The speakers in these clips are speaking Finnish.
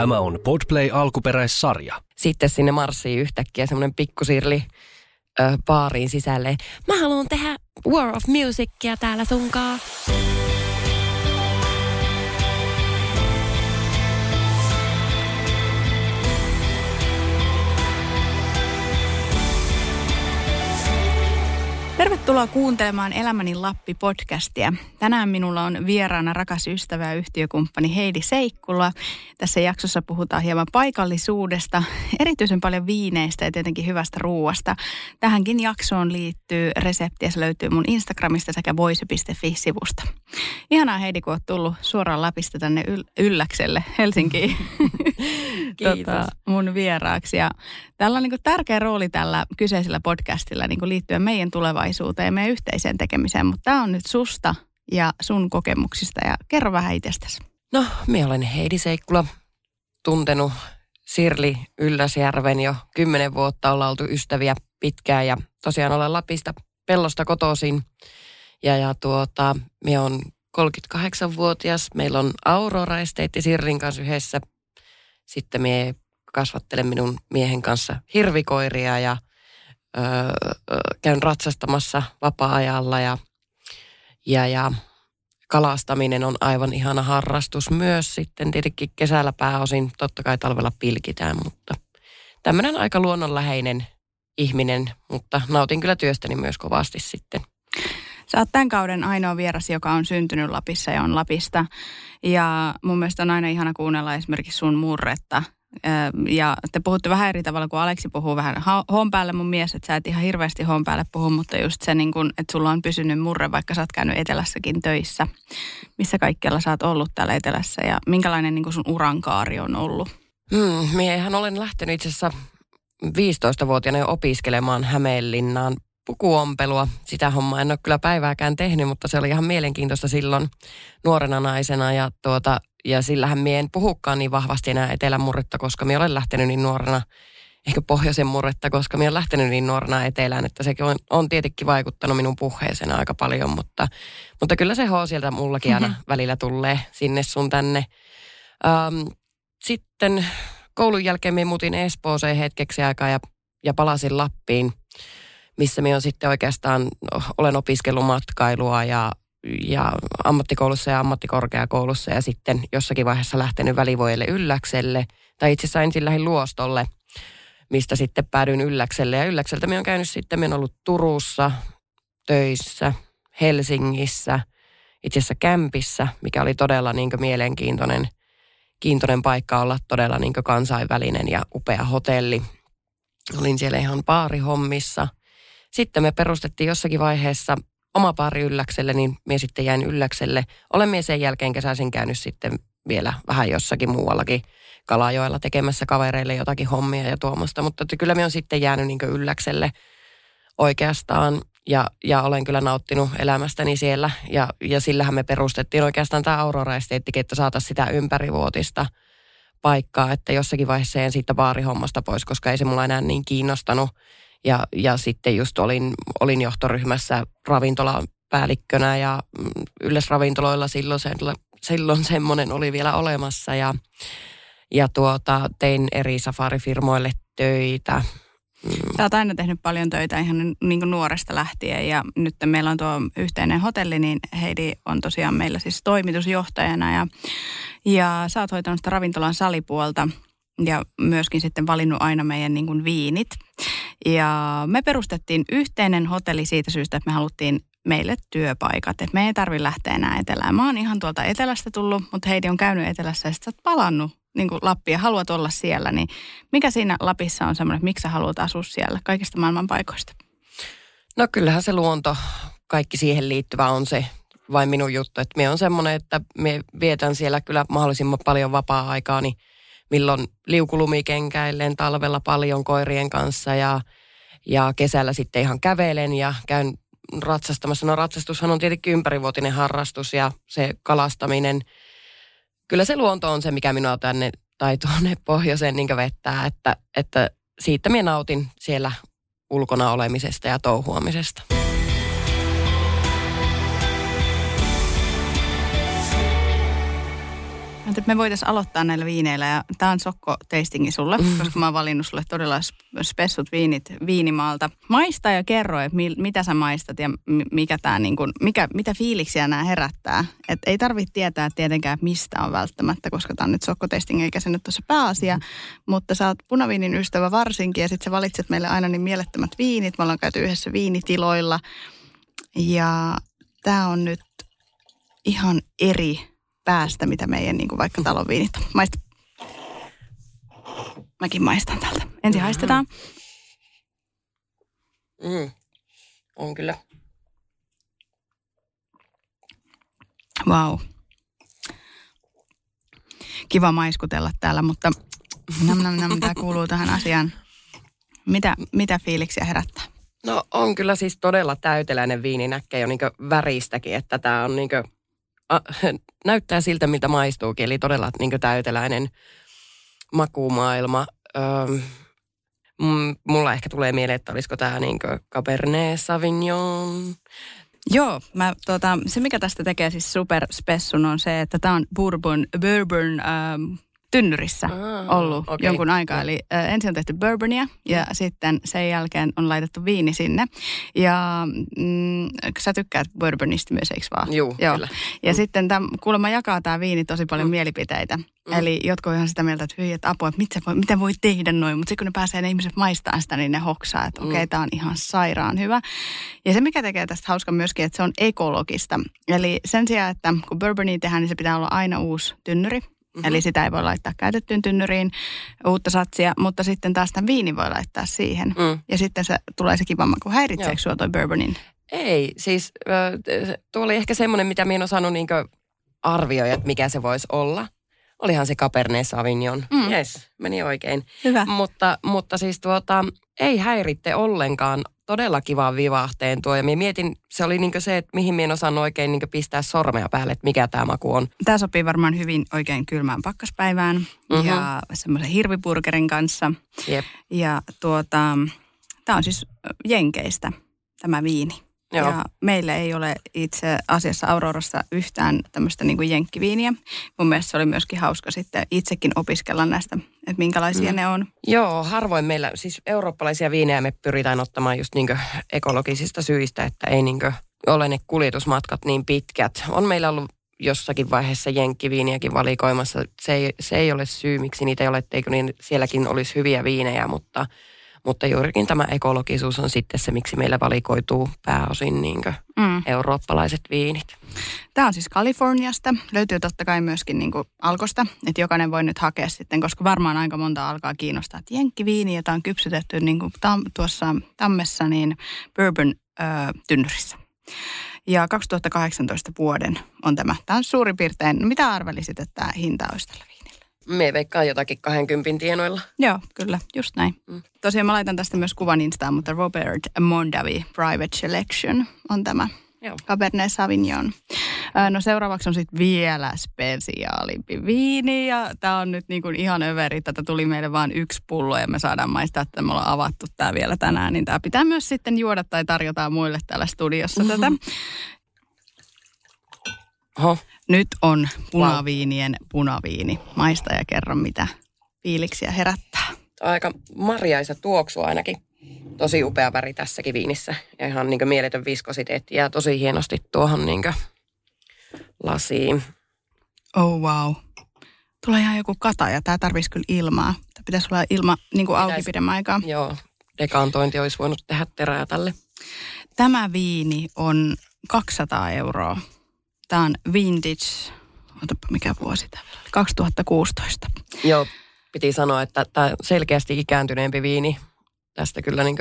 Tämä on Podplay alkuperäissarja. Sitten sinne marssii yhtäkkiä semmoinen pikkusirli ö, baariin sisälle. Mä haluan tehdä War of Musicia täällä sunkaa. Tervetuloa kuuntelemaan Elämäni Lappi-podcastia. Tänään minulla on vieraana rakas ystävä ja yhtiökumppani Heidi Seikkula. Tässä jaksossa puhutaan hieman paikallisuudesta, erityisen paljon viineistä ja tietenkin hyvästä ruuasta. Tähänkin jaksoon liittyy reseptiä, se löytyy mun Instagramista sekä voise.fi-sivusta. Ihanaa Heidi, kun oot tullut suoraan Lapista tänne yl- Ylläkselle Helsinkiin. Kiitos. tota, mun vieraaksi. Ja tällä on niin tärkeä rooli tällä kyseisellä podcastilla niin liittyen meidän tulevaisuuteen ja meidän yhteiseen tekemiseen. Mutta tämä on nyt susta ja sun kokemuksista ja kerro vähän itsestäsi. No, minä olen Heidi Seikkula, tuntenut Sirli Ylläsjärven jo kymmenen vuotta. Ollaan oltu ystäviä pitkään ja tosiaan olen Lapista pellosta kotoisin. Ja, ja tuota, minä on 38-vuotias. Meillä on Aurora Esteetti Sirrin kanssa yhdessä. Sitten minä kasvattelen minun miehen kanssa hirvikoiria ja öö, käyn ratsastamassa vapaa-ajalla ja, ja, ja kalastaminen on aivan ihana harrastus myös sitten tietenkin kesällä pääosin, totta kai talvella pilkitään, mutta tämmöinen aika luonnonläheinen ihminen, mutta nautin kyllä työstäni myös kovasti sitten. Sä oot tämän kauden ainoa vieras, joka on syntynyt Lapissa ja on Lapista. Ja mun mielestä on aina ihana kuunnella esimerkiksi sun murretta. Ja te puhutte vähän eri tavalla kuin Aleksi puhuu vähän hoon päälle mun mies, että sä et ihan hirveästi hoon päälle puhu, mutta just se, niin kun, että sulla on pysynyt murre, vaikka sä oot käynyt Etelässäkin töissä. Missä kaikkialla sä oot ollut täällä Etelässä ja minkälainen niin sun urankaari on ollut? Hmm, miehän olen lähtenyt itse asiassa 15-vuotiaana jo opiskelemaan Hämeenlinnaan pukuompelua. Sitä hommaa en ole kyllä päivääkään tehnyt, mutta se oli ihan mielenkiintoista silloin nuorena naisena. Ja, tuota, ja sillähän mie en puhukaan niin vahvasti enää etelän murretta, koska minä olen lähtenyt niin nuorena, ehkä pohjoisen murretta, koska minä olen lähtenyt niin nuorena etelään, että sekin on, on tietenkin vaikuttanut minun puheeseen aika paljon, mutta, mutta kyllä se hoo sieltä mullakin aina mm-hmm. välillä tulee sinne sun tänne. Ähm, sitten koulun jälkeen minä muutin Espooseen hetkeksi aikaa ja, ja palasin Lappiin missä minä sitten oikeastaan, no, olen opiskellut matkailua ja, ja ammattikoulussa ja ammattikorkeakoulussa ja sitten jossakin vaiheessa lähtenyt välivuodelle Ylläkselle. Tai itse asiassa ensin lähdin Luostolle, mistä sitten päädyin Ylläkselle. Ja Ylläkseltä minä olen käynyt sitten, minä olen ollut Turussa töissä, Helsingissä, itse asiassa Kämpissä, mikä oli todella niin mielenkiintoinen kiintoinen paikka olla todella niin kansainvälinen ja upea hotelli. Olin siellä ihan baarihommissa – sitten me perustettiin jossakin vaiheessa oma pari ylläkselle, niin me sitten jäin ylläkselle. Olen sen jälkeen kesäisin käynyt sitten vielä vähän jossakin muuallakin Kalajoella tekemässä kavereille jotakin hommia ja tuommoista. Mutta kyllä me on sitten jäänyt niin ylläkselle oikeastaan ja, ja olen kyllä nauttinut elämästäni siellä. Ja, ja sillähän me perustettiin oikeastaan tämä Aurora Esteettikin, että saataisiin sitä ympärivuotista paikkaa, että jossakin vaiheessa en siitä baarihommasta pois, koska ei se mulla enää niin kiinnostanut. Ja, ja sitten just olin, olin johtoryhmässä ravintolapäällikkönä ja mm, yleisravintoloilla silloin, se, silloin semmoinen oli vielä olemassa ja, ja tuota, tein eri safarifirmoille töitä. Mm. Sä oot aina tehnyt paljon töitä ihan niin kuin nuoresta lähtien ja nyt meillä on tuo yhteinen hotelli, niin Heidi on tosiaan meillä siis toimitusjohtajana ja, ja sä oot hoitanut sitä ravintolan salipuolta ja myöskin sitten valinnut aina meidän niin kuin viinit. Ja me perustettiin yhteinen hotelli siitä syystä, että me haluttiin meille työpaikat. Että me ei tarvitse lähteä enää etelään. Mä oon ihan tuolta etelästä tullut, mutta Heidi on käynyt etelässä ja sitten palannut niin kuin Lappia, haluat olla siellä. Niin mikä siinä Lapissa on semmoinen, että miksi sä haluat asua siellä kaikista maailman paikoista? No kyllähän se luonto, kaikki siihen liittyvä on se vain minun juttu. Että me on semmoinen, että me vietän siellä kyllä mahdollisimman paljon vapaa-aikaa, niin milloin liukulumikenkäillen talvella paljon koirien kanssa ja, ja kesällä sitten ihan kävelen ja käyn ratsastamassa. No ratsastushan on tietenkin ympärivuotinen harrastus ja se kalastaminen. Kyllä se luonto on se, mikä minua tänne tai tuonne pohjoiseen niin vettää, että, että siitä minä nautin siellä ulkona olemisesta ja touhuamisesta. Että me voitaisiin aloittaa näillä viineillä ja tämä on sokko tastingi sulle, mm. koska mä oon valinnut sulle todella spessut viinit viinimaalta. Maista ja kerro, että mi, mitä sä maistat ja mikä tää niin kun, mikä, mitä fiiliksiä nämä herättää. Et ei tarvitse tietää tietenkään mistä on välttämättä, koska tämä on nyt sokko tasting eikä se nyt ole se pääasia. Mm. Mutta sä oot punaviinin ystävä varsinkin ja sitten sä valitset meille aina niin mielettömät viinit. Me ollaan käyty yhdessä viinitiloilla ja tämä on nyt ihan eri päästä, mitä meidän niin kuin vaikka talon viinit on. Maista. Mäkin maistan tältä. Ensin mm-hmm. haistetaan. Mm. On kyllä. Vau. Wow. Kiva maiskutella täällä, mutta nam, nam, nam, tämä kuuluu tähän asiaan. Mitä, mitä fiiliksiä herättää? No on kyllä siis todella täyteläinen viini, näkee jo niin väristäkin, että tämä on niin a, näyttää siltä, miltä maistuukin, eli todella niin täyteläinen makumaailma. Öm, mulla ehkä tulee mieleen, että olisiko tämä niin Cabernet Sauvignon. Joo, mä, tota, se mikä tästä tekee siis superspessun on se, että tämä on bourbon, bourbon ähm, tynnyrissä ah, ollut okay. jonkun aikaa. Eli äh, ensin on tehty bourbonia ja mm. sitten sen jälkeen on laitettu viini sinne. Ja mm, sä tykkäät bourbonista myös, eikö vaan? Juu, Joo, kyllä. Ja mm. sitten täm, kuulemma jakaa tämä viini tosi paljon mm. mielipiteitä. Mm. Eli jotkut on ihan sitä mieltä, että hyi, että apua, että mitä voi, mitä voi tehdä noin. Mutta sitten kun ne pääsee ne ihmiset maistaa sitä, niin ne hoksaa, että mm. okei, okay, tämä on ihan sairaan hyvä. Ja se, mikä tekee tästä hauska myöskin, että se on ekologista. Eli sen sijaan, että kun bourbonia tehdään, niin se pitää olla aina uusi tynnyri. Mm-hmm. Eli sitä ei voi laittaa käytettyyn tynnyriin uutta satsia, mutta sitten taas tämän viinin voi laittaa siihen. Mm. Ja sitten se tulee se kiva maku. Häiritseekö sinua toi bourbonin? Ei, siis tuo oli ehkä semmoinen, mitä minä en osannut niin arvioida, että mikä se voisi olla. Olihan se Cabernet Sauvignon. Mm. Yes, meni oikein. Hyvä. Mutta, mutta siis tuota, ei häiritte ollenkaan todella kivaan vivahteen tuo. Ja minä mietin, se oli niin se, että mihin minä en osannut oikein niin pistää sormea päälle, että mikä tämä maku on. Tämä sopii varmaan hyvin oikein kylmään pakkaspäivään mm-hmm. ja semmoisen hirvipurkerin kanssa. Jep. Ja tuota, tämä on siis Jenkeistä tämä viini. Joo. Ja meillä ei ole itse asiassa Aurorassa yhtään tämmöistä niin jenkkiviiniä. Mun mielestä se oli myöskin hauska sitten itsekin opiskella näistä, että minkälaisia mm. ne on. Joo, harvoin meillä, siis eurooppalaisia viinejä me pyritään ottamaan just niin ekologisista syistä, että ei niin ole ne kuljetusmatkat niin pitkät. On meillä ollut jossakin vaiheessa jenkkiviiniäkin valikoimassa. Se ei, se ei ole syy, miksi niitä ei ole, etteikö niin sielläkin olisi hyviä viinejä, mutta – mutta juurikin tämä ekologisuus on sitten se, miksi meillä valikoituu pääosin niin mm. eurooppalaiset viinit. Tämä on siis Kaliforniasta. Löytyy totta kai myöskin niin alkosta, että jokainen voi nyt hakea sitten, koska varmaan aika monta alkaa kiinnostaa. Että jenkkiviini, jota on kypsytetty niin kuin tam, tuossa tammessa, niin bourbon ö, tynnyrissä. Ja 2018 vuoden on tämä. Tämä on suurin piirtein, no mitä arvelisit, että tämä hinta olisi tällä me veikkaan jotakin 20 tienoilla. Joo, kyllä, just näin. Mm. Tosiaan mä laitan tästä myös kuvan Instaan, mutta Robert Mondavi Private Selection on tämä Joo. Cabernet Sauvignon. No seuraavaksi on sitten vielä spesiaalimpi viini ja tämä on nyt niin kuin ihan överi. Tätä tuli meille vain yksi pullo ja me saadaan maistaa, että me ollaan avattu tämä vielä tänään. Niin tämä pitää myös sitten juoda tai tarjota muille täällä studiossa mm-hmm. tätä. Oho. Nyt on punaviinien punaviini. Maista ja kerro, mitä fiiliksiä herättää. Aika marjaisa tuoksu ainakin. Tosi upea väri tässäkin viinissä. Ja ihan niin mieletön viskositeetti. Ja tosi hienosti tuohon niin lasiin. Oh wow. Tulee ihan joku kata ja tämä tarvitsisi kyllä ilmaa. Tämä pitäisi olla ilma niin kuin auki pidemmän aikaa. Joo, dekantointi olisi voinut tehdä terää tälle. Tämä viini on 200 euroa. Tämä on vintage, otapa mikä vuosi tämä 2016. Joo, piti sanoa, että tämä selkeästi ikääntyneempi viini. Tästä kyllä niin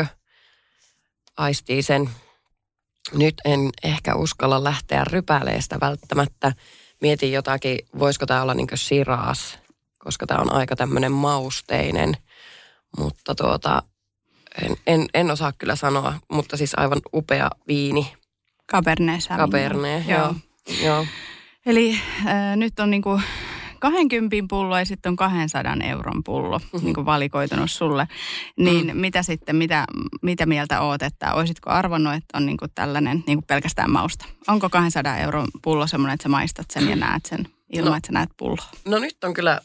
aistii sen. Nyt en ehkä uskalla lähteä rypäleestä välttämättä. Mietin jotakin, voisiko tämä olla niin siras, koska tämä on aika tämmöinen mausteinen. Mutta tuota, en, en, en osaa kyllä sanoa, mutta siis aivan upea viini. Cabernet Sauvignon. Cabernet, joo. joo. Joo. Eli äh, nyt on niinku 20 pullo ja sitten on 200 euron pullo mm-hmm. niin kuin valikoitunut sulle. Niin mm. mitä sitten, mitä, mitä mieltä oot, että olisitko arvonnut, että on niin kuin tällainen niin kuin pelkästään mausta? Onko 200 euron pullo semmoinen, että sä maistat sen ja näet sen ilman, No. että sä näet pulloa? No nyt on kyllä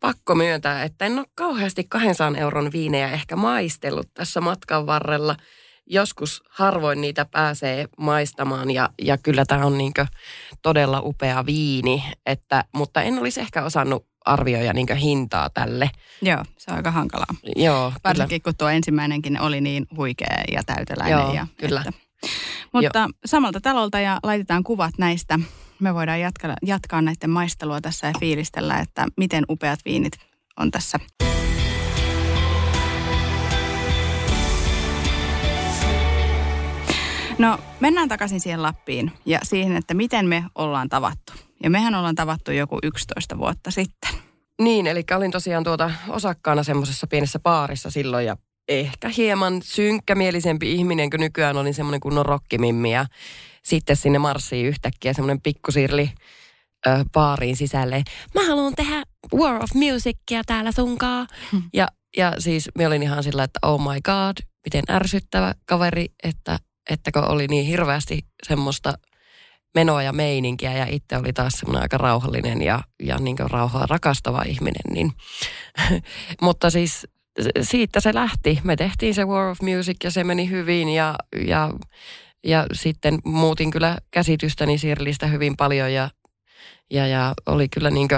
pakko myöntää, että en ole kauheasti 200 euron viinejä ehkä maistellut tässä matkan varrella. Joskus harvoin niitä pääsee maistamaan ja, ja kyllä tämä on niinkö todella upea viini, että, mutta en olisi ehkä osannut arvioida niinkö hintaa tälle. Joo, se on aika hankalaa. Joo, kyllä. Varsinkin kun tuo ensimmäinenkin oli niin huikea ja täyteläinen. Joo, ja, kyllä. Että. Mutta samalta talolta ja laitetaan kuvat näistä. Me voidaan jatkaa, jatkaa näiden maistelua tässä ja fiilistellä, että miten upeat viinit on tässä. No mennään takaisin siihen Lappiin ja siihen, että miten me ollaan tavattu. Ja mehän ollaan tavattu joku 11 vuotta sitten. Niin, eli olin tosiaan tuota osakkaana semmoisessa pienessä baarissa silloin ja ehkä hieman synkkämielisempi ihminen kuin nykyään olin semmoinen kunnon rokkimimmi ja sitten sinne marssii yhtäkkiä semmoinen pikkusirli ö, baariin sisälle. Mä haluan tehdä War of Musicia täällä sunkaa. Hmm. Ja, ja siis me olin ihan sillä, että oh my god, miten ärsyttävä kaveri, että, että kun oli niin hirveästi semmoista menoa ja meininkiä ja itse oli taas semmoinen aika rauhallinen ja, ja niin rauhaa rakastava ihminen. Niin. Mutta siis siitä se lähti. Me tehtiin se War of Music ja se meni hyvin ja, ja, ja sitten muutin kyllä käsitystäni Sirlistä hyvin paljon ja, ja, ja oli kyllä niin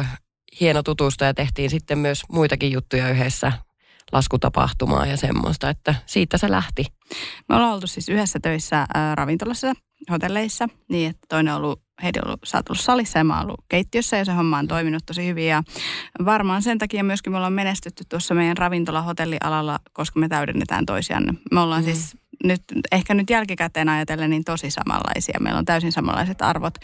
hieno tutustua ja tehtiin sitten myös muitakin juttuja yhdessä laskutapahtumaa ja semmoista, että siitä se lähti. Me ollaan oltu siis yhdessä töissä ää, ravintolassa, hotelleissa, niin että toinen on ollut, Heidi on ollut, sä oot ollut salissa ja mä oon ollut keittiössä ja se homma on toiminut tosi hyvin. Ja varmaan sen takia myöskin me ollaan menestytty tuossa meidän ravintola-hotellialalla, koska me täydennetään toisianne. Me ollaan mm. siis nyt, ehkä nyt jälkikäteen ajatellen niin tosi samanlaisia. Meillä on täysin samanlaiset arvot,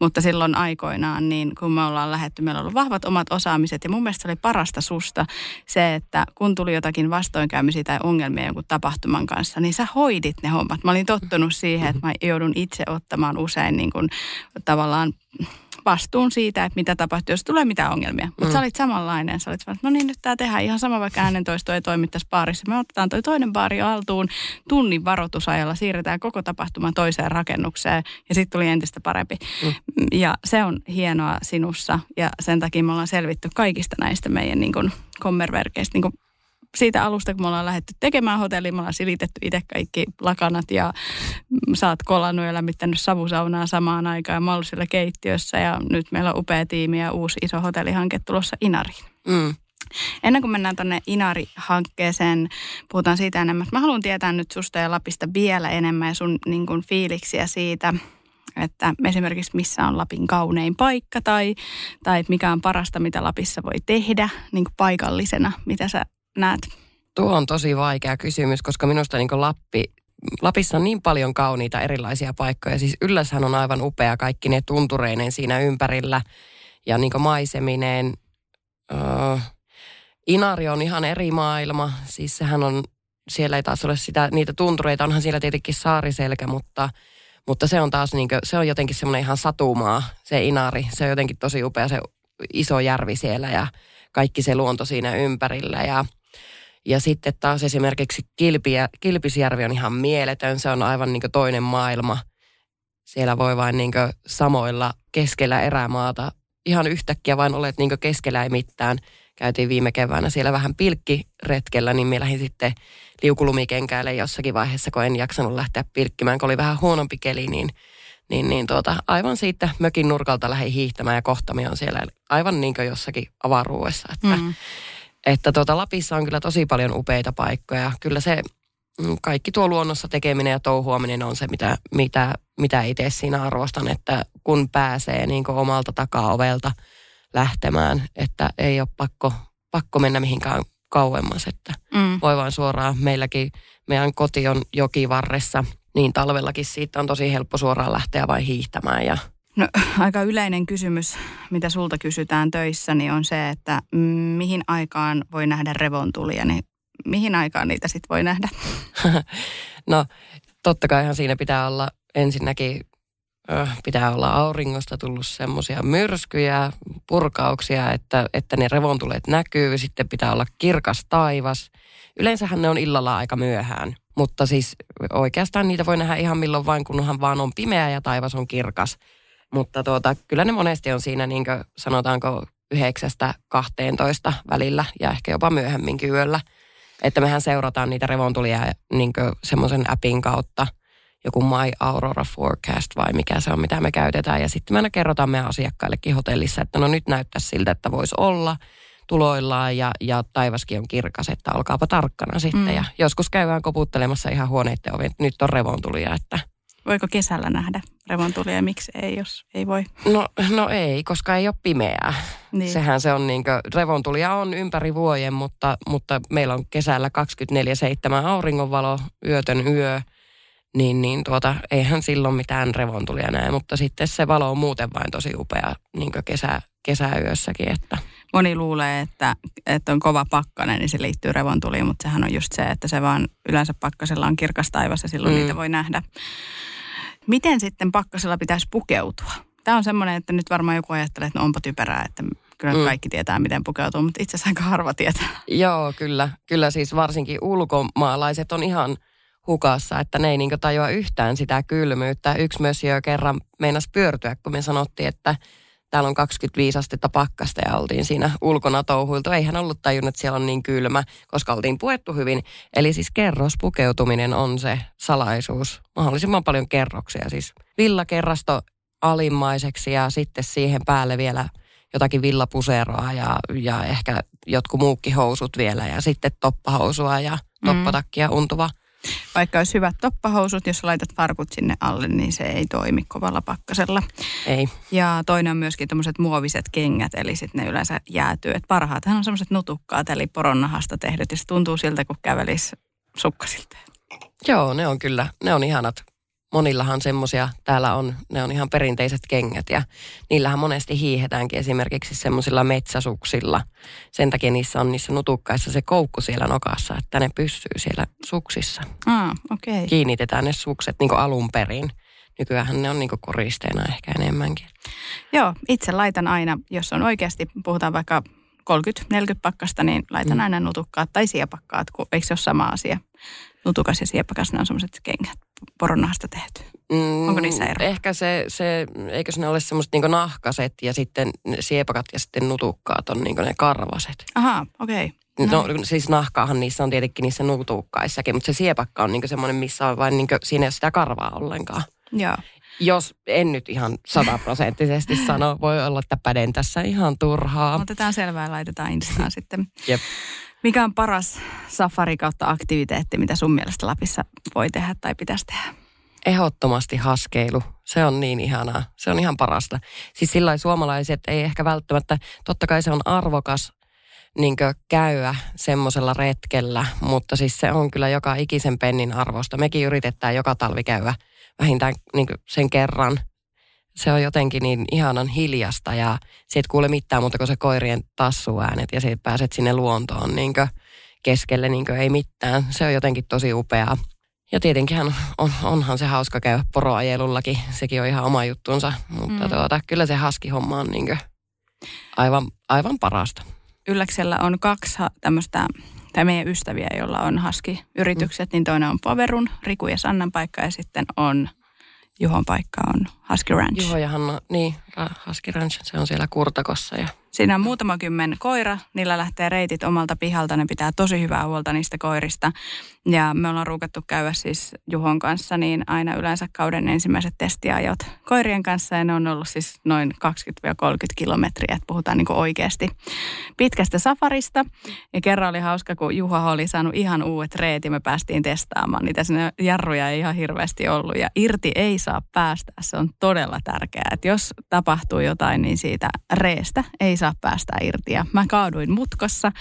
mutta silloin aikoinaan, niin kun me ollaan lähetty, meillä on ollut vahvat omat osaamiset ja mun mielestä oli parasta susta se, että kun tuli jotakin vastoinkäymisiä tai ongelmia jonkun tapahtuman kanssa, niin sä hoidit ne hommat. Mä olin tottunut siihen, että mä joudun itse ottamaan usein niin kuin, tavallaan vastuun siitä, että mitä tapahtuu, jos tulee mitään ongelmia. Mutta Mm. sä olit samanlainen. Sä olit että no niin, nyt tämä tehdään ihan sama, vaikka äänentoisto ei toimi tässä baarissa. Me otetaan toi toinen baari altuun tunnin varoitusajalla, siirretään koko tapahtuma toiseen rakennukseen ja sitten tuli entistä parempi. Mm. Ja se on hienoa sinussa ja sen takia me ollaan selvitty kaikista näistä meidän niin kuin, kommerverkeistä niin kuin siitä alusta, kun me ollaan lähdetty tekemään hotellia, me ollaan silitetty itse kaikki lakanat ja mm, sä oot kolannut ja lämmittänyt savusaunaa samaan aikaan. Ja mä ollut siellä keittiössä ja nyt meillä on upea tiimi ja uusi iso hotellihanke tulossa Inariin. Mm. Ennen kuin mennään tuonne Inari-hankkeeseen, puhutaan siitä enemmän. Mä haluan tietää nyt susta ja Lapista vielä enemmän ja sun niin kuin, fiiliksiä siitä, että esimerkiksi missä on Lapin kaunein paikka tai, tai mikä on parasta, mitä Lapissa voi tehdä niin kuin paikallisena, mitä sä näet. Tuo on tosi vaikea kysymys, koska minusta niin Lappi, Lapissa on niin paljon kauniita erilaisia paikkoja. Siis Ylläshän on aivan upea kaikki ne tuntureineen siinä ympärillä ja niin maisemineen. Öö, Inari on ihan eri maailma. Siis sehän on, siellä ei taas ole sitä, niitä tuntureita. Onhan siellä tietenkin saariselkä, mutta, mutta se on taas niin kuin, se on jotenkin semmoinen ihan satumaa, se Inari. Se on jotenkin tosi upea se iso järvi siellä ja kaikki se luonto siinä ympärillä ja ja sitten taas esimerkiksi Kilpiä, Kilpisjärvi on ihan mieletön, se on aivan niin toinen maailma. Siellä voi vain niin samoilla keskellä erämaata, ihan yhtäkkiä vain olet niin keskellä ei mitään. Käytiin viime keväänä siellä vähän pilkkiretkellä, niin minä lähdin sitten liukulumikenkäälle jossakin vaiheessa, kun en jaksanut lähteä pilkkimään, kun oli vähän huonompi keli, niin, niin, niin tuota, aivan siitä mökin nurkalta lähdin hiihtämään ja kohtami on siellä aivan niin jossakin avaruudessa. Että, Mm. Että tuota, Lapissa on kyllä tosi paljon upeita paikkoja. Kyllä se mm, kaikki tuo luonnossa tekeminen ja touhuaminen on se, mitä, mitä, mitä itse siinä arvostan, että kun pääsee niin omalta takaa-ovelta lähtemään, että ei ole pakko, pakko mennä mihinkään kauemmas, että Mm. voi vaan suoraan. Meilläkin meidän koti on jokivarressa, niin talvellakin siitä on tosi helppo suoraan lähteä vain hiihtämään ja No, aika yleinen kysymys, mitä sulta kysytään töissä, niin on se, että mihin aikaan voi nähdä revontulia, niin mihin aikaan niitä sitten voi nähdä? No totta kaihan siinä pitää olla ensinnäkin pitää olla auringosta tullut semmoisia myrskyjä, purkauksia, että, että ne revontulet näkyy. Sitten pitää olla kirkas taivas. Yleensähän ne on illalla aika myöhään, mutta siis oikeastaan niitä voi nähdä ihan milloin vain, kunhan vaan on pimeä ja taivas on kirkas. Mutta tuota, kyllä ne monesti on siinä niin kuin, sanotaanko 9-12 välillä ja ehkä jopa myöhemminkin yöllä. Että mehän seurataan niitä revontulia niin semmoisen appin kautta, joku My Aurora Forecast vai mikä se on, mitä me käytetään. Ja sitten me aina kerrotaan meidän asiakkaillekin hotellissa, että no nyt näyttää siltä, että voisi olla tuloillaan ja, ja taivaskin on kirkas, että olkaapa tarkkana sitten. Mm. Ja joskus käydään koputtelemassa ihan huoneiden että nyt on revontulia, että Voiko kesällä nähdä revontulia ja miksi ei, jos ei voi? No, no ei, koska ei ole pimeää. Niin. Sehän se on niin kuin, revontulia on ympäri vuoden, mutta, mutta meillä on kesällä 24-7 auringonvalo, yötön yö. Niin, niin tuota, eihän silloin mitään revontulia näe, mutta sitten se valo on muuten vain tosi upea niin kesä, kesäyössäkin. Että. Moni luulee, että, että on kova pakkanen, niin se liittyy revontuliin, mutta sehän on just se, että se vaan yleensä pakkasella on kirkas taivas ja silloin mm. niitä voi nähdä. Miten sitten pakkasella pitäisi pukeutua? Tämä on semmoinen, että nyt varmaan joku ajattelee, että no onpa typerää, että kyllä mm. kaikki tietää, miten pukeutuu, mutta itse asiassa aika harva tietää. Joo, kyllä. Kyllä siis varsinkin ulkomaalaiset on ihan hukassa, että ne ei niin tajua yhtään sitä kylmyyttä. Yksi myös jo kerran meinas pyörtyä, kun me sanottiin, että täällä on 25 astetta pakkasta ja oltiin siinä ulkona touhuiltu. Ei hän ollut tajunnut, että siellä on niin kylmä, koska oltiin puettu hyvin. Eli siis kerrospukeutuminen on se salaisuus. Mahdollisimman paljon kerroksia. Siis villakerrasto alimmaiseksi ja sitten siihen päälle vielä jotakin villapuseroa ja, ja ehkä jotkut muukkihousut vielä ja sitten toppahousua ja mm. toppatakkia untuva – vaikka olisi hyvät toppahousut, jos laitat farkut sinne alle, niin se ei toimi kovalla pakkasella. Ei. Ja toinen on myöskin tuommoiset muoviset kengät, eli sitten ne yleensä jäätyy. Et parhaathan on semmoiset nutukkaat, eli poronnahasta tehdyt, ja se tuntuu siltä, kun kävelisi sukkasilta. Joo, ne on kyllä, ne on ihanat monillahan semmoisia täällä on, ne on ihan perinteiset kengät ja niillähän monesti hiihetäänkin esimerkiksi semmoisilla metsäsuksilla. Sen takia niissä on niissä nutukkaissa se koukku siellä nokassa, että ne pysyy siellä suksissa. Ah, okay. Kiinnitetään ne sukset niin alun perin. Nykyään ne on niin koristeena ehkä enemmänkin. Joo, itse laitan aina, jos on oikeasti, puhutaan vaikka 30-40 pakkasta, niin laitan mm. aina nutukkaat tai siepakkaat, kun eikö se ole sama asia? Nutukas ja siepakas, ne on semmoiset kengät poronnahasta tehty? Mm, Onko niissä ero? Ehkä se, se eikö ne ole semmoiset niin nahkaset ja sitten siepakat ja sitten nutukkaat on niin ne karvaset. Aha, okei. Okay. No, no siis nahkaahan niissä on tietenkin niissä nutukkaissakin, mutta se siepakka on niin semmoinen, missä on vain niin siinä ei ole sitä karvaa ollenkaan. Joo. Jos en nyt ihan sataprosenttisesti sano, voi olla, että päden tässä ihan turhaa. Otetaan selvää ja laitetaan Instaan sitten. Jep. Mikä on paras safari kautta aktiviteetti, mitä sun mielestä Lapissa voi tehdä tai pitäisi tehdä? Ehdottomasti haskeilu. Se on niin ihanaa. Se on ihan parasta. Siis sillä suomalaiset ei ehkä välttämättä, totta kai se on arvokas niin käydä semmoisella retkellä, mutta siis se on kyllä joka ikisen pennin arvosta. Mekin yritetään joka talvi käydä vähintään niin sen kerran – se on jotenkin niin ihanan hiljasta ja siitä kuule mitään muuta kuin se koirien tassuäänet ja siitä pääset sinne luontoon niin keskelle niin ei mitään. Se on jotenkin tosi upeaa. Ja tietenkin on, onhan se hauska käydä poroajelullakin, sekin on ihan oma juttunsa, mutta mm. tuota, kyllä se haskihomma on niin aivan, aivan parasta. Ylläksellä on kaksi tämmöistä tai meidän ystäviä, joilla on haski-yritykset, mm. niin toinen on Poverun, Riku ja Sannan paikka ja sitten on Juhon paikka on Husky Ranch. Juho ja Hanna, niin, Husky Ranch, se on siellä Kurtakossa ja Siinä on muutama kymmen koira, niillä lähtee reitit omalta pihalta, ne pitää tosi hyvää huolta niistä koirista. Ja me ollaan ruukattu käydä siis Juhon kanssa niin aina yleensä kauden ensimmäiset testiajot koirien kanssa ja ne on ollut siis noin 20-30 kilometriä, että puhutaan niin oikeasti pitkästä safarista. Ja kerran oli hauska, kun Juha oli saanut ihan uudet reet ja me päästiin testaamaan niitä. Sinne jarruja ei ihan hirveästi ollut ja irti ei saa päästä. Se on todella tärkeää, että jos tapahtuu jotain, niin siitä reestä ei saa päästä irti. Ja mä kaaduin mutkassa,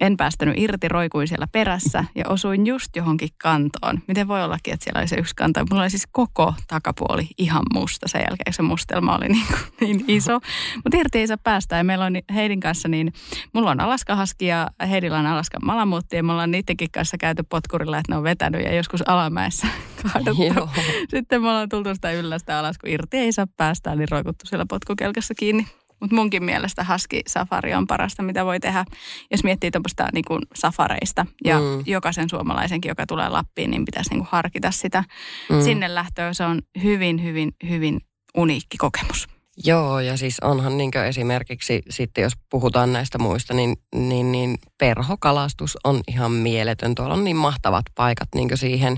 en päästänyt irti, roikuin siellä perässä ja osuin just johonkin kantoon. Miten voi ollakin, että siellä oli se yksi kanto. Mulla oli siis koko takapuoli ihan musta sen jälkeen, se mustelma oli niin, kuin niin iso. Mutta irti ei saa päästä ja meillä on Heidin kanssa niin, mulla on Alaskahaski ja Heidillä on Alaskan malamuutti ja me ollaan niidenkin kanssa käyty potkurilla, että ne on vetänyt ja joskus alamäessä kaaduttu. Sitten me ollaan tultu sitä yllästä alas, kun irti ei saa päästä, niin roikuttu siellä potkukelkassa kiinni. Mutta munkin mielestä Husky Safari on parasta, mitä voi tehdä, jos miettii tuommoista niin safareista. Ja mm. jokaisen suomalaisenkin, joka tulee Lappiin, niin pitäisi niin kuin harkita sitä mm. sinne lähtöä. Se on hyvin, hyvin, hyvin uniikki kokemus. Joo, ja siis onhan niin esimerkiksi sitten, jos puhutaan näistä muista, niin, niin, niin perhokalastus on ihan mieletön. Tuolla on niin mahtavat paikat niin siihen.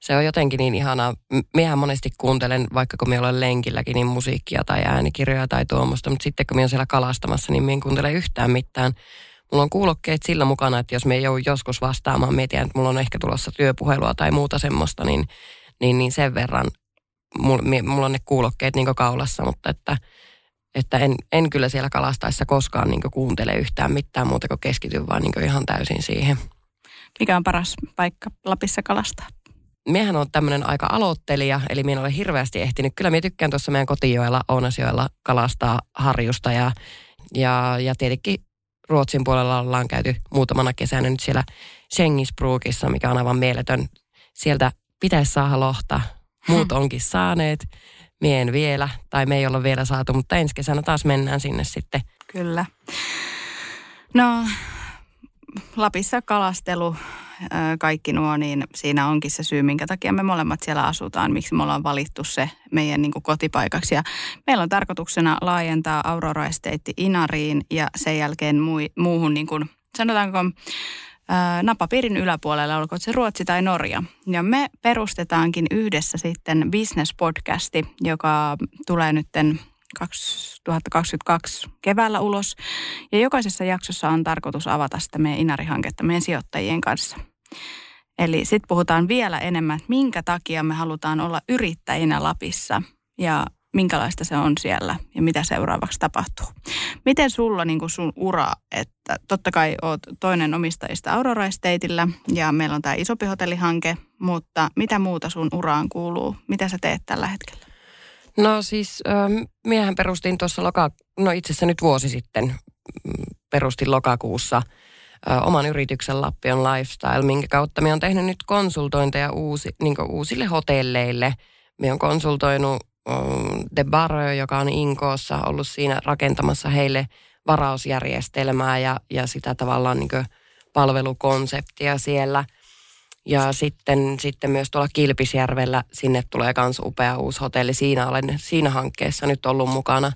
Se on jotenkin niin ihanaa. Miehän monesti kuuntelen, vaikka kun me olen lenkilläkin, niin musiikkia tai äänikirjoja tai tuommoista, mutta sitten kun me on siellä kalastamassa, niin me en kuuntele yhtään mitään. Mulla on kuulokkeet sillä mukana, että jos me ei joudu joskus vastaamaan, mietin, että mulla on ehkä tulossa työpuhelua tai muuta semmoista, niin, niin, niin sen verran mulla, mulla on ne kuulokkeet niin kaulassa, mutta että, että en, en kyllä siellä kalastaessa koskaan niin kuuntele yhtään mitään muuta kuin keskityn vaan niin ihan täysin siihen. Mikä on paras paikka Lapissa kalastaa? Miehän on tämmöinen aika aloittelija, eli minä olen hirveästi ehtinyt. Kyllä minä tykkään tuossa meidän kotijoella, Ounasjoella kalastaa harjusta ja, ja, ja tietenkin Ruotsin puolella ollaan käyty muutamana kesänä nyt siellä Sengisbruukissa, mikä on aivan mieletön. Sieltä pitäisi saada lohta. Muut onkin saaneet. Mien vielä, tai me ei olla vielä saatu, mutta ensi kesänä taas mennään sinne sitten. Kyllä. No, Lapissa kalastelu, kaikki nuo, niin siinä onkin se syy, minkä takia me molemmat siellä asutaan, miksi me ollaan valittu se meidän niin kuin kotipaikaksi. Ja meillä on tarkoituksena laajentaa Aurora Estate Inariin ja sen jälkeen muuhun, niin kuin, sanotaanko, napapiirin yläpuolella, olkoon se Ruotsi tai Norja. Ja me perustetaankin yhdessä sitten business-podcasti, joka tulee nytten 2022 keväällä ulos. Ja jokaisessa jaksossa on tarkoitus avata sitä meidän Inari-hanketta meidän sijoittajien kanssa. Eli sitten puhutaan vielä enemmän, että minkä takia me halutaan olla yrittäjinä Lapissa ja minkälaista se on siellä ja mitä seuraavaksi tapahtuu. Miten sulla niin kuin sun ura, että totta kai oot toinen omistajista Aurora Estateillä ja meillä on tämä isompi hotellihanke, mutta mitä muuta sun uraan kuuluu? Mitä sä teet tällä hetkellä? No siis miehän perustin tuossa loka, no itse asiassa nyt vuosi sitten mm, perustin lokakuussa oman yrityksen Lappion Lifestyle, minkä kautta me on tehnyt nyt konsultointeja uusi, niin uusille hotelleille. Me on konsultoinut The Barrio, joka on Inkoossa, ollut siinä rakentamassa heille varausjärjestelmää ja, ja sitä tavallaan niin palvelukonseptia siellä – ja sitten, sitten myös tuolla Kilpisjärvellä sinne tulee myös upea uusi hotelli. Siinä olen siinä hankkeessa nyt ollut mukana.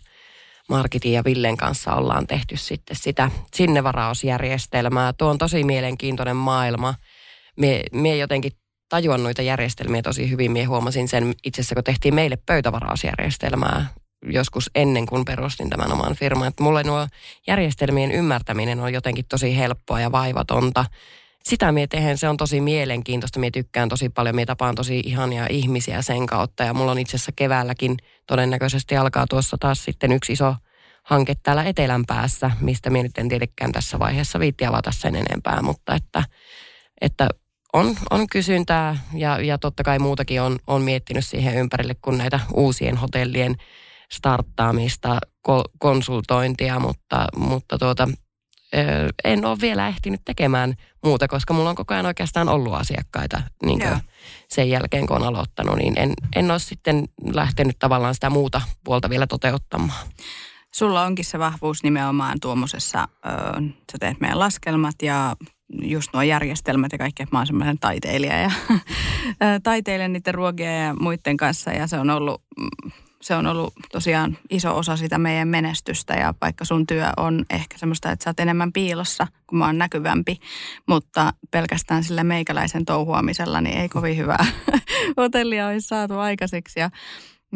Markitin ja Villen kanssa ollaan tehty sitten sitä sinne varausjärjestelmää. Tuo on tosi mielenkiintoinen maailma. Mie, mie jotenkin tajuan noita järjestelmiä tosi hyvin. Mie huomasin sen itse asiassa, kun tehtiin meille pöytävarausjärjestelmää joskus ennen kuin perustin tämän oman firman. Että mulle nuo järjestelmien ymmärtäminen on jotenkin tosi helppoa ja vaivatonta sitä mie tehen, se on tosi mielenkiintoista. Mie tykkään tosi paljon, mie tapaan tosi ihania ihmisiä sen kautta. Ja mulla on itse asiassa keväälläkin todennäköisesti alkaa tuossa taas sitten yksi iso hanke täällä etelän päässä, mistä mie nyt en tietenkään tässä vaiheessa viitti avata sen enempää, mutta että, että on, on kysyntää ja, ja totta kai muutakin on, on miettinyt siihen ympärille kuin näitä uusien hotellien starttaamista, konsultointia, mutta, mutta tuota, en ole vielä ehtinyt tekemään muuta, koska mulla on koko ajan oikeastaan ollut asiakkaita niin sen jälkeen, kun on aloittanut, niin en, en ole sitten lähtenyt tavallaan sitä muuta puolta vielä toteuttamaan. Sulla onkin se vahvuus nimenomaan tuommoisessa, ö, sä teet meidän laskelmat ja just nuo järjestelmät ja kaikki, että mä oon semmoinen taiteilija ja taiteilen niiden ruokia ja muiden kanssa ja se on ollut mm, se on ollut tosiaan iso osa sitä meidän menestystä ja vaikka sun työ on ehkä semmoista, että sä oot enemmän piilossa, kun mä oon näkyvämpi, mutta pelkästään sillä meikäläisen touhuamisella niin ei kovin hyvää hotellia olisi saatu aikaiseksi. Ja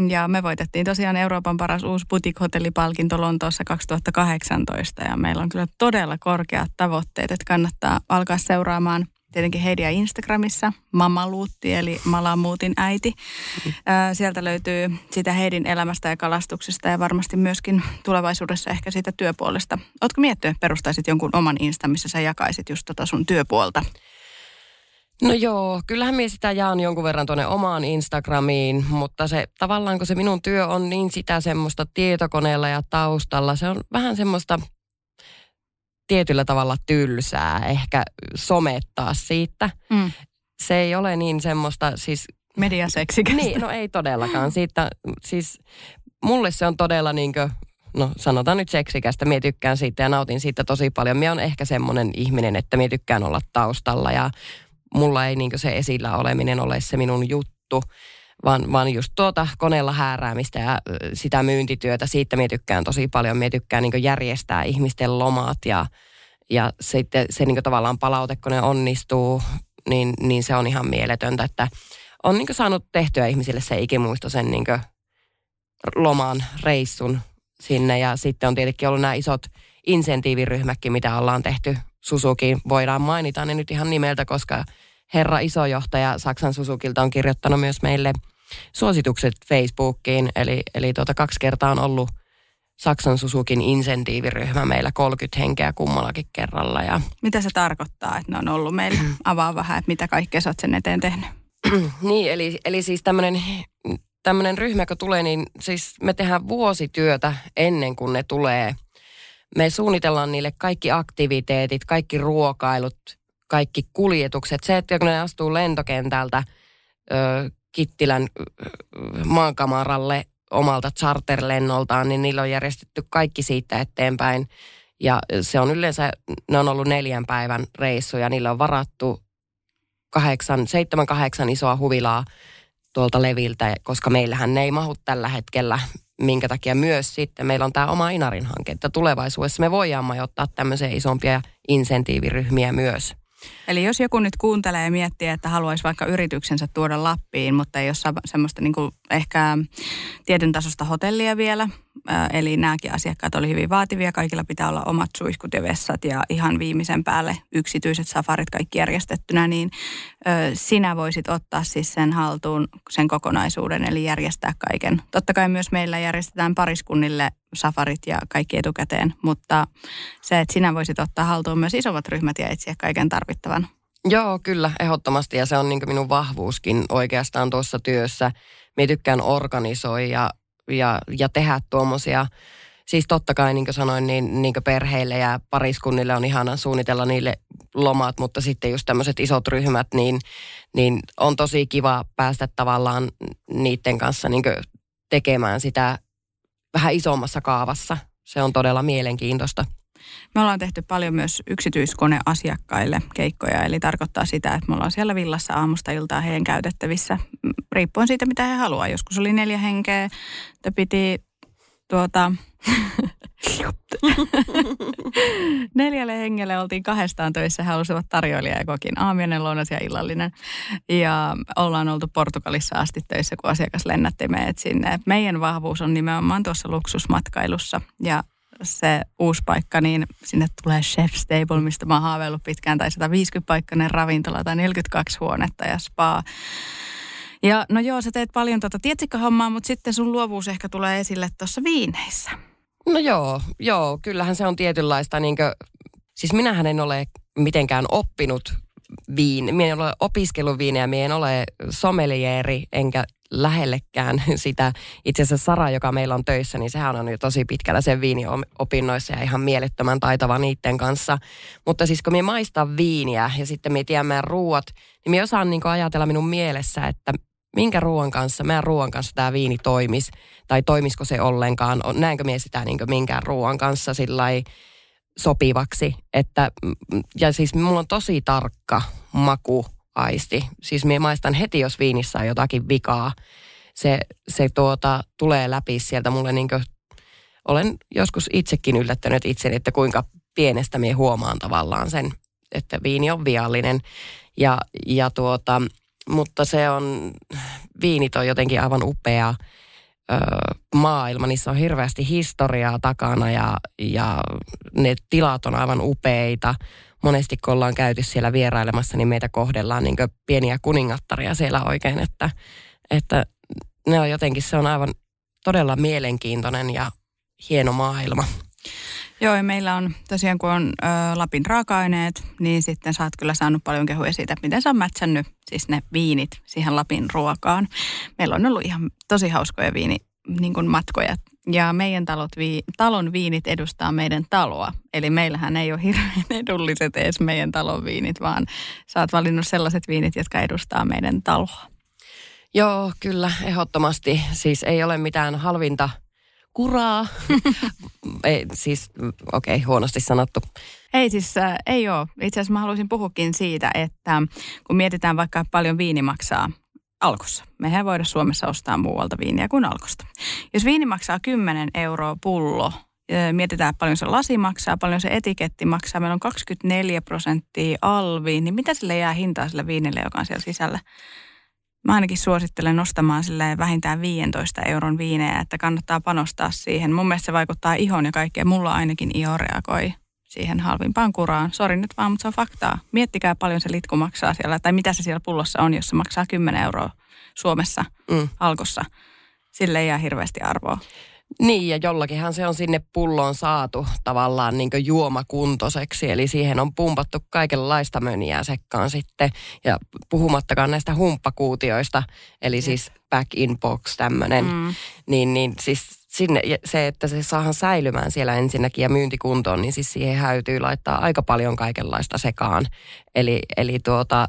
ja me voitettiin tosiaan Euroopan paras uusi boutique-hotellipalkinto Lontoossa 2018 ja meillä on kyllä todella korkeat tavoitteet, että kannattaa alkaa seuraamaan – tietenkin Heidiä Instagramissa, Mamaluutti eli Malamuutin äiti. Mm. Sieltä löytyy sitä Heidin elämästä ja kalastuksesta ja varmasti myöskin tulevaisuudessa ehkä siitä työpuolesta. Oletko miettinyt, että perustaisit jonkun oman Insta, missä sä jakaisit just tota sun työpuolta? No joo, kyllähän minä sitä jaan jonkun verran tuonne omaan Instagramiin, mutta se tavallaan kun se minun työ on niin sitä semmoista tietokoneella ja taustalla, se on vähän semmoista – tietyllä tavalla tylsää ehkä somettaa siitä. Mm. Se ei ole niin semmoista siis... Mediaseksikästä. Niin, no ei todellakaan. Siitä, siis mulle se on todella niin kuin, no sanotaan nyt seksikästä. Mie tykkään siitä ja nautin siitä tosi paljon. Mie on ehkä semmoinen ihminen, että mie tykkään olla taustalla ja mulla ei niin se esillä oleminen ole se minun juttu. Vaan, vaan just tuota koneella hääräämistä ja sitä myyntityötä. Siitä minä tykkään tosi paljon. Minä tykkään niin järjestää ihmisten lomat ja, ja sitten se niin tavallaan palaute, kun ne onnistuu, niin, niin se on ihan mieletöntä, että on niin saanut tehtyä ihmisille se ikimuistoisen niin loman reissun sinne. Ja sitten on tietenkin ollut nämä isot insentiiviryhmätkin, mitä ollaan tehty Susukiin. Voidaan mainita ne nyt ihan nimeltä, koska herra isojohtaja Saksan Susukilta on kirjoittanut myös meille suositukset Facebookiin. Eli, eli tuota, kaksi kertaa on ollut Saksan Susukin insentiiviryhmä meillä 30 henkeä kummallakin kerralla. Ja... Mitä se tarkoittaa, että ne on ollut meillä? Avaa vähän, että mitä kaikkea sä oot sen eteen tehnyt. niin, eli, eli siis tämmöinen tämmöinen ryhmä, kun tulee, niin siis me tehdään vuosityötä ennen kuin ne tulee. Me suunnitellaan niille kaikki aktiviteetit, kaikki ruokailut, kaikki kuljetukset. Se, että kun ne astuu lentokentältä ö, Kittilän ö, maankamaralle omalta charterlennoltaan, niin niillä on järjestetty kaikki siitä eteenpäin. Ja se on yleensä, ne on ollut neljän päivän reissuja, niillä on varattu kahdeksan, seitsemän, kahdeksan isoa huvilaa tuolta leviltä, koska meillähän ne ei mahu tällä hetkellä, minkä takia myös sitten meillä on tämä oma Inarin hanke, että tulevaisuudessa me voidaan majoittaa tämmöisiä isompia insentiiviryhmiä myös. Eli jos joku nyt kuuntelee ja miettii, että haluaisi vaikka yrityksensä tuoda Lappiin, mutta ei ole semmoista niin kuin ehkä tietyn tasosta hotellia vielä, eli nämäkin asiakkaat oli hyvin vaativia, kaikilla pitää olla omat suihkut ja vessat ja ihan viimeisen päälle yksityiset safarit kaikki järjestettynä, niin sinä voisit ottaa siis sen haltuun sen kokonaisuuden, eli järjestää kaiken. Totta kai myös meillä järjestetään pariskunnille safarit ja kaikki etukäteen, mutta se, että sinä voisit ottaa haltuun myös isommat ryhmät ja etsiä kaiken tarvittavan. Joo, kyllä, ehdottomasti ja se on niin minun vahvuuskin oikeastaan tuossa työssä. Minä tykkään organisoida ja, ja, ja tehdä tuommoisia Siis totta kai, niin kuin sanoin, niin, niin kuin perheille ja pariskunnille on ihana suunnitella niille lomat, mutta sitten just tämmöiset isot ryhmät, niin, niin on tosi kiva päästä tavallaan niiden kanssa niin tekemään sitä vähän isommassa kaavassa. Se on todella mielenkiintoista. Me ollaan tehty paljon myös yksityiskoneasiakkaille keikkoja, eli tarkoittaa sitä, että me ollaan siellä villassa aamusta iltaa heidän käytettävissä, riippuen siitä, mitä he haluaa. Joskus oli neljä henkeä, että piti tuota, Neljälle hengelle oltiin kahdestaan töissä. He halusivat tarjoilija ja kokin aamiainen, lounas ja illallinen. Ja ollaan oltu Portugalissa asti töissä, kun asiakas lennätti meidät sinne. Meidän vahvuus on nimenomaan tuossa luksusmatkailussa. Ja se uusi paikka, niin sinne tulee Chef's Table, mistä mä oon haaveillut pitkään, tai 150-paikkainen ravintola tai 42 huonetta ja spa. Ja no joo, sä teet paljon tuota tietsikkahommaa, mutta sitten sun luovuus ehkä tulee esille tuossa viineissä. No joo, joo, kyllähän se on tietynlaista, niin kuin, siis minähän en ole mitenkään oppinut viin, minä en ole opiskellut viiniä, minä en ole sommelieri, enkä lähellekään sitä. Itse asiassa Sara, joka meillä on töissä, niin sehän on jo tosi pitkällä sen viiniopinnoissa ja ihan mielettömän taitava niiden kanssa. Mutta siis kun minä maistan viiniä ja sitten minä tiedän meidän ruuat, niin minä osaan niin ajatella minun mielessä, että minkä ruoan kanssa, meidän ruoan kanssa tämä viini toimis, tai toimisiko se ollenkaan, näenkö minä sitä niin minkään ruoan kanssa sillä sopivaksi. Että, ja siis mulla on tosi tarkka makuaisti. Siis minä maistan heti, jos viinissä on jotakin vikaa. Se, se tuota, tulee läpi sieltä mulle niin kuin, olen joskus itsekin yllättänyt itseni, että kuinka pienestä minä huomaan tavallaan sen, että viini on viallinen. Ja, ja tuota, mutta se on, viinit on jotenkin aivan upea ö, maailma. Niissä on hirveästi historiaa takana ja, ja ne tilat on aivan upeita. Monesti kun ollaan käyty siellä vierailemassa, niin meitä kohdellaan niin pieniä kuningattaria siellä oikein, että, että ne on jotenkin, se on aivan todella mielenkiintoinen ja hieno maailma. Joo, ja meillä on tosiaan, kun on ö, Lapin raaka-aineet, niin sitten sä oot kyllä saanut paljon kehuja siitä, että miten sä oot mätsännyt siis ne viinit siihen Lapin ruokaan. Meillä on ollut ihan tosi hauskoja viini, niin kuin matkoja. Ja meidän talot, vii, talon viinit edustaa meidän taloa. Eli meillähän ei ole hirveän edulliset edes meidän talon viinit, vaan sä oot valinnut sellaiset viinit, jotka edustaa meidän taloa. Joo, kyllä, ehdottomasti. Siis ei ole mitään halvinta kuraa. ei, siis, okei, okay, huonosti sanottu. Ei siis, äh, ei ole. Itse asiassa mä haluaisin puhukin siitä, että kun mietitään vaikka paljon viini maksaa alkossa. Mehän voida Suomessa ostaa muualta viiniä kuin alkosta. Jos viini maksaa 10 euroa pullo, mietitään paljon se lasi maksaa, paljon se etiketti maksaa. Meillä on 24 prosenttia alvi, niin mitä sille jää hintaa sille viinille, joka on siellä sisällä? Mä ainakin suosittelen nostamaan sille vähintään 15 euron viinejä, että kannattaa panostaa siihen. Mun mielestä se vaikuttaa ihon ja kaikkeen. Mulla ainakin iho reagoi siihen halvimpaan kuraan. Sori nyt vaan, mutta se on faktaa. Miettikää paljon se litku maksaa siellä, tai mitä se siellä pullossa on, jos se maksaa 10 euroa Suomessa mm. alkossa. Sille ei jää hirveästi arvoa. Niin, ja jollakinhan se on sinne pulloon saatu tavallaan niin juomakuntoiseksi, eli siihen on pumpattu kaikenlaista möniä sekkaan sitten. Ja puhumattakaan näistä humppakuutioista, eli siis back in box tämmöinen, mm. niin, niin siis sinne, se, että se saahan säilymään siellä ensinnäkin ja myyntikuntoon, niin siis siihen häytyy laittaa aika paljon kaikenlaista sekaan. Eli, eli tuota,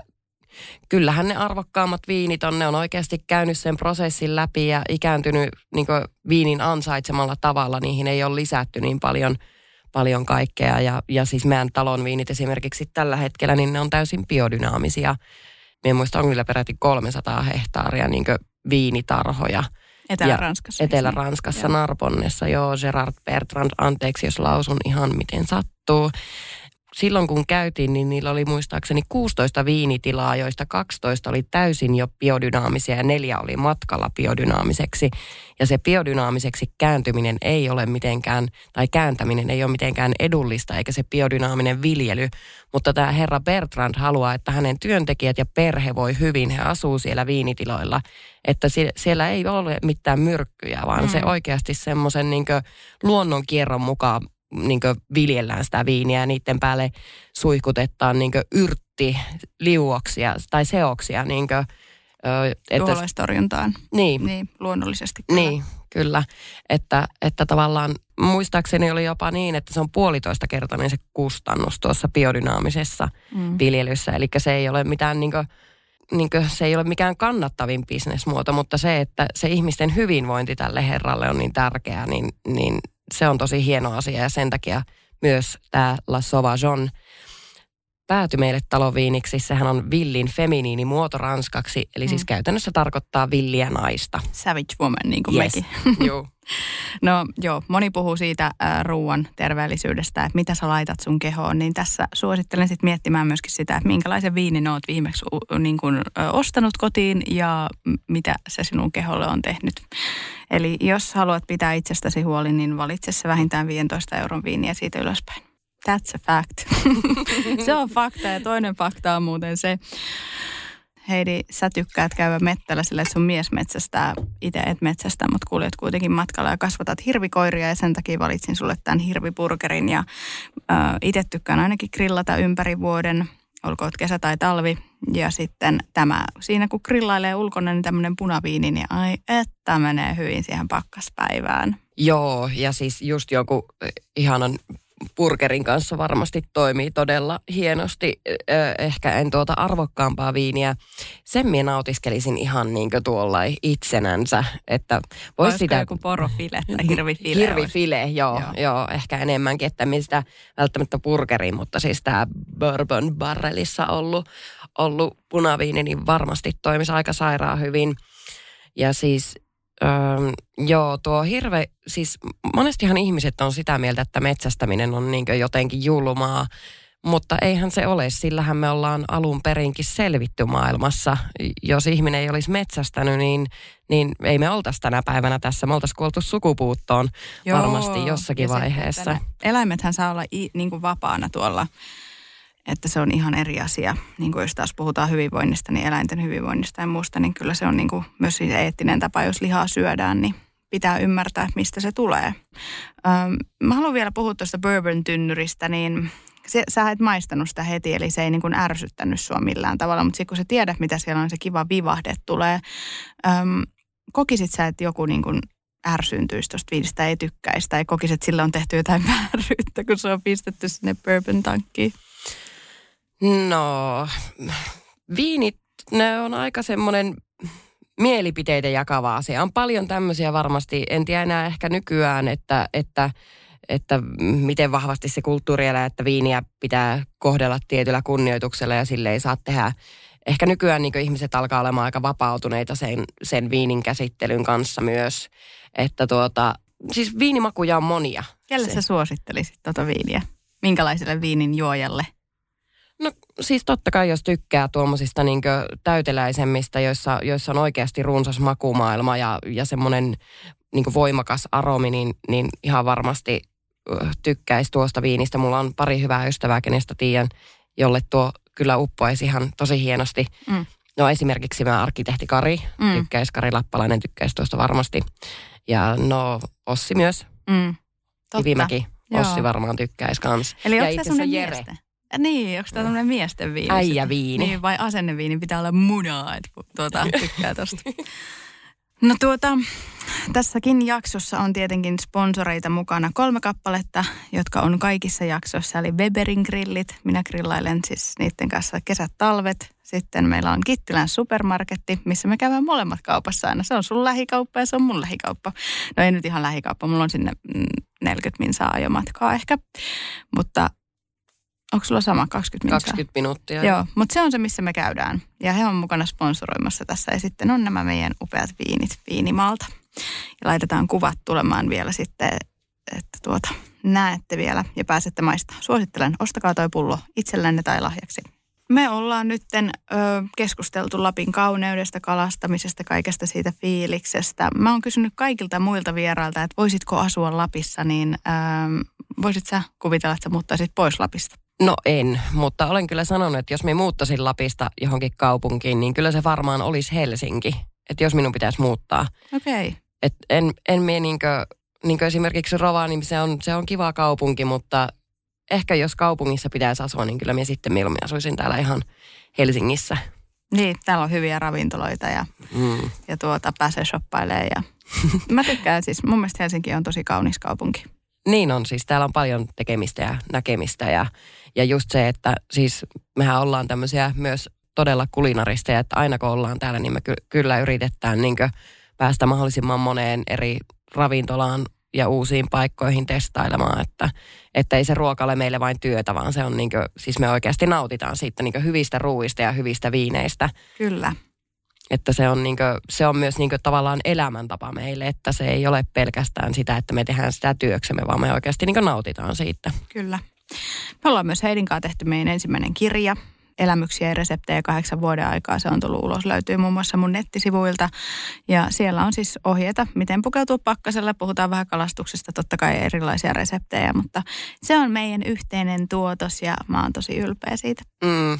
kyllähän ne arvokkaammat viinit on, ne on oikeasti käynyt sen prosessin läpi ja ikääntynyt niin viinin ansaitsemalla tavalla. Niihin ei ole lisätty niin paljon, paljon kaikkea. Ja, ja siis meidän talon viinit esimerkiksi tällä hetkellä, niin ne on täysin biodynaamisia. Minä muista on kyllä peräti 300 hehtaaria niin viinitarhoja. Etelä-Ranskassa. Etelä-Ranskassa, Narbonnessa, joo, Gerard Bertrand, anteeksi jos lausun ihan miten sattuu silloin kun käytiin, niin niillä oli muistaakseni 16 viinitilaa, joista 12 oli täysin jo biodynaamisia ja neljä oli matkalla biodynaamiseksi. Ja se biodynaamiseksi kääntyminen ei ole mitenkään, tai kääntäminen ei ole mitenkään edullista, eikä se biodynaaminen viljely. Mutta tämä herra Bertrand haluaa, että hänen työntekijät ja perhe voi hyvin, he asuu siellä viinitiloilla. Että siellä ei ole mitään myrkkyjä, vaan mm. se oikeasti semmoisen niin luonnon kierron mukaan niin viljellään sitä viiniä ja niiden päälle suihkutetaan niin yrtti liuoksia tai seoksia. Niin kuin, että, Tuolaistorjuntaan. Niin. niin. luonnollisesti. Kyllä. Niin, kyllä. Että, että tavallaan muistaakseni oli jopa niin, että se on puolitoista kertainen se kustannus tuossa biodynaamisessa mm. viljelyssä. Eli se ei ole mitään niin kuin, niin kuin, se ei ole mikään kannattavin bisnesmuoto, mutta se, että se ihmisten hyvinvointi tälle herralle on niin tärkeää, niin, niin se on tosi hieno asia ja sen takia myös tämä La Sauvageon pääty meille taloviiniksi. Sehän on villin feminiini muoto ranskaksi, eli siis mm. siis käytännössä tarkoittaa villiä naista. Savage woman, niin kuin yes. mekin. Joo. no joo, moni puhuu siitä äh, ruoan terveellisyydestä, että mitä sä laitat sun kehoon, niin tässä suosittelen sitten miettimään myöskin sitä, että minkälaisen viinin oot viimeksi niin kun, ö, ostanut kotiin ja mitä se sinun keholle on tehnyt. Eli jos haluat pitää itsestäsi huoli, niin valitse se vähintään 15 euron viiniä siitä ylöspäin. That's a fact. se on fakta ja toinen fakta on muuten se, Heidi, sä tykkäät käydä mettällä sillä, että sun mies metsästää, itse et metsästä, mutta kuljet kuitenkin matkalla ja kasvatat hirvikoiria ja sen takia valitsin sulle tämän hirviburgerin ja äh, itse tykkään ainakin grillata ympäri vuoden, olkoon kesä tai talvi. Ja sitten tämä, siinä kun grillailee ulkona, niin tämmöinen punaviini, niin ai että menee hyvin siihen pakkaspäivään. Joo, ja siis just joku ihanan burgerin kanssa varmasti toimii todella hienosti. Ehkä en tuota arvokkaampaa viiniä. Sen minä nautiskelisin ihan niin kuin tuolla itsenänsä. Että vois sitä... joku porofile tai hirvifile? Hirvifile, joo, joo. joo. Ehkä enemmänkin, että mistä välttämättä burgeri, mutta siis tämä bourbon barrelissa ollut, ollut punaviini, niin varmasti toimisi aika sairaan hyvin. Ja siis Öö, joo, tuo hirve, siis monestihan ihmiset on sitä mieltä, että metsästäminen on niin jotenkin julmaa, mutta eihän se ole, sillähän me ollaan alun perinkin selvitty maailmassa. Jos ihminen ei olisi metsästänyt, niin, niin ei me oltaisi tänä päivänä tässä. Me oltaisiin kuoltu sukupuuttoon Joo, varmasti jossakin vaiheessa. Eläimethän saa olla i, niin kuin vapaana tuolla että se on ihan eri asia. Niin kuin jos taas puhutaan hyvinvoinnista, niin eläinten hyvinvoinnista ja muusta, niin kyllä se on niin kuin myös siis eettinen tapa, jos lihaa syödään, niin pitää ymmärtää, mistä se tulee. Öm, mä haluan vielä puhua tuosta bourbon-tynnyristä, niin se, sä et maistanut sitä heti, eli se ei niin kuin ärsyttänyt sua millään tavalla, mutta sitten kun sä tiedät, mitä siellä on, se kiva vivahde tulee. Öm, kokisit sä, että joku niin kuin ärsyyntyisi tuosta viinistä, ei tykkäisi, tai kokisit, että sillä on tehty jotain vääryyttä, kun se on pistetty sinne bourbon-tankkiin? No, viinit, ne on aika semmoinen mielipiteitä jakava asia. On paljon tämmöisiä varmasti, en tiedä enää ehkä nykyään, että, että, että miten vahvasti se kulttuuri elää, että viiniä pitää kohdella tietyllä kunnioituksella ja sille ei saa tehdä ehkä nykyään niin ihmiset alkaa olemaan aika vapautuneita sen, sen viinin käsittelyn kanssa myös. Että tuota, siis viinimakuja on monia. Kelle Se- sä suosittelisit tuota viiniä? Minkälaiselle viinin juojalle? No siis totta kai, jos tykkää tuommoisista niin täyteläisemmistä, joissa, joissa on oikeasti runsas makumaailma ja, ja semmoinen niin voimakas aromi, niin, niin ihan varmasti tykkäisi tuosta viinistä. Mulla on pari hyvää ystävää, kenestä tiedän, jolle tuo kyllä uppoaisi ihan tosi hienosti. Mm. No esimerkiksi mä arkkitehti Kari, Mm. tykkäisi Kari Lappalainen, tykkäisi tuosta varmasti. Ja no Ossi myös, Mm. Totta. Kivimäki, Joo. Ossi varmaan tykkäisi kans. Eli ja onko itse tämä asiassa semmoinen Jere. Niin, onko tämä tämmöinen miesten viini? Äijäviini. Niin, vai asenneviini pitää olla munaa, että tuota, tykkää tosta. No tuota, tässäkin jaksossa on tietenkin sponsoreita mukana kolme kappaletta, jotka on kaikissa jaksoissa. Eli Weberin grillit, minä grillailen siis niiden kanssa kesät, talvet. Sitten meillä on Kittilän supermarketti, missä me käydään molemmat kaupassa aina. Se on sun lähikauppa ja se on mun lähikauppa. No ei nyt ihan lähikauppa, mulla on sinne mm, 40 minsaa ajomatkaa ehkä. Mutta onko sulla sama 20 minsaa? 20 minuuttia. Joo, mutta se on se, missä me käydään. Ja he on mukana sponsoroimassa tässä. Ja sitten on nämä meidän upeat viinit Viinimalta. Ja laitetaan kuvat tulemaan vielä sitten, että tuota, näette vielä ja pääsette maistamaan. Suosittelen, ostakaa toi pullo itsellenne tai lahjaksi. Me ollaan ö, keskusteltu Lapin kauneudesta, kalastamisesta, kaikesta siitä fiiliksestä. Mä oon kysynyt kaikilta muilta vierailta, että voisitko asua Lapissa, niin ö, voisit sä kuvitella, että sä muuttaisit pois Lapista? No en, mutta olen kyllä sanonut, että jos me muuttaisin Lapista johonkin kaupunkiin, niin kyllä se varmaan olisi Helsinki. Että jos minun pitäisi muuttaa. Okei. Okay. Et en, en mie niinkö, niinkö esimerkiksi Rovaniemi, se on, se on kiva kaupunki, mutta ehkä jos kaupungissa pitäisi asua, niin kyllä minä sitten mieluummin asuisin täällä ihan Helsingissä. Niin, täällä on hyviä ravintoloita ja, Mm. ja tuota, pääsee shoppailemaan. Ja... Mä tykkään siis, mun mielestä Helsinki on tosi kaunis kaupunki. Niin on, siis täällä on paljon tekemistä ja näkemistä ja, ja just se, että siis mehän ollaan tämmöisiä myös todella kulinaristeja, että aina kun ollaan täällä, niin me ky- kyllä yritetään niin päästä mahdollisimman moneen eri ravintolaan ja uusiin paikkoihin testailemaan, että, että ei se ruoka ole meille vain työtä, vaan se on niin kuin, siis me oikeasti nautitaan siitä niin hyvistä ruuista ja hyvistä viineistä, Kyllä. että se on, niin kuin, se on myös niin kuin tavallaan elämäntapa meille, että se ei ole pelkästään sitä, että me tehdään sitä työksemme, vaan me oikeasti niin nautitaan siitä. Kyllä. Me ollaan myös Heidin kanssa tehty meidän ensimmäinen kirja, elämyksiä ja reseptejä kahdeksan vuoden aikaa. Se on tullut ulos, löytyy muun muassa mun nettisivuilta. Ja siellä on siis ohjeita, miten pukeutua pakkasella. Puhutaan vähän kalastuksesta, totta kai erilaisia reseptejä, mutta se on meidän yhteinen tuotos ja mä oon tosi ylpeä siitä. Mm.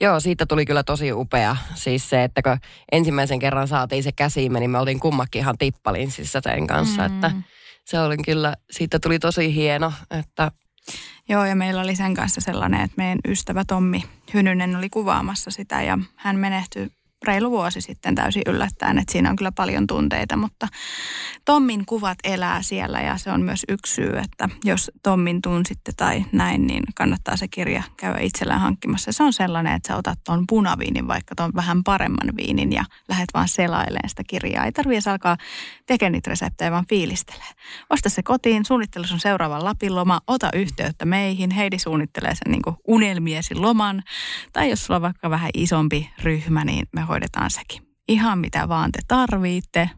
Joo, siitä tuli kyllä tosi upea. Siis se, että kun ensimmäisen kerran saatiin se käsiimme, niin me oltiin kummakin ihan tippalinsissä sen kanssa. Mm. Että se oli kyllä, siitä tuli tosi hieno, että Joo, ja meillä oli sen kanssa sellainen, että meidän ystävä Tommi Hynynen oli kuvaamassa sitä ja hän menehtyi reilu vuosi sitten täysin yllättäen, että siinä on kyllä paljon tunteita, mutta Tommin kuvat elää siellä ja se on myös yksi syy, että jos Tommin tunsitte tai näin, niin kannattaa se kirja käydä itsellään hankkimassa. Se on sellainen, että sä otat tuon punaviinin, vaikka tuon vähän paremman viinin ja lähdet vaan selailemaan sitä kirjaa. Ei tarvitse alkaa tekemään niitä reseptejä, vaan fiilistelee. Osta se kotiin, suunnittele sun seuraavan Lapin loma, ota yhteyttä meihin. Heidi suunnittelee sen niin unelmiesi loman. Tai jos sulla on vaikka vähän isompi ryhmä, niin me hoidetaan sekin. Ihan mitä vaan te tarvitte,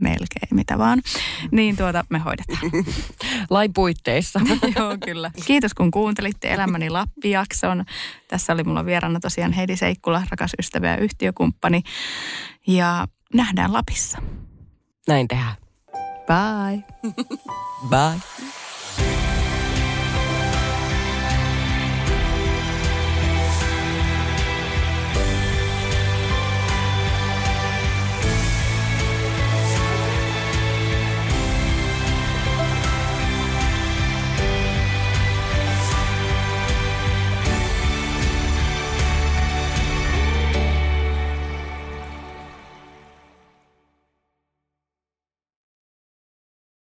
melkein mitä vaan, niin tuota me hoidetaan. lain puitteissa. Joo, kyllä. Kiitos kun kuuntelitte Elämäni Lappi-jakson. Tässä oli mulla vieraana tosiaan Heidi Seikkula, rakas ystävä ja yhtiökumppani. Ja nähdään Lapissa. Näin tehdään. Bye. Bye.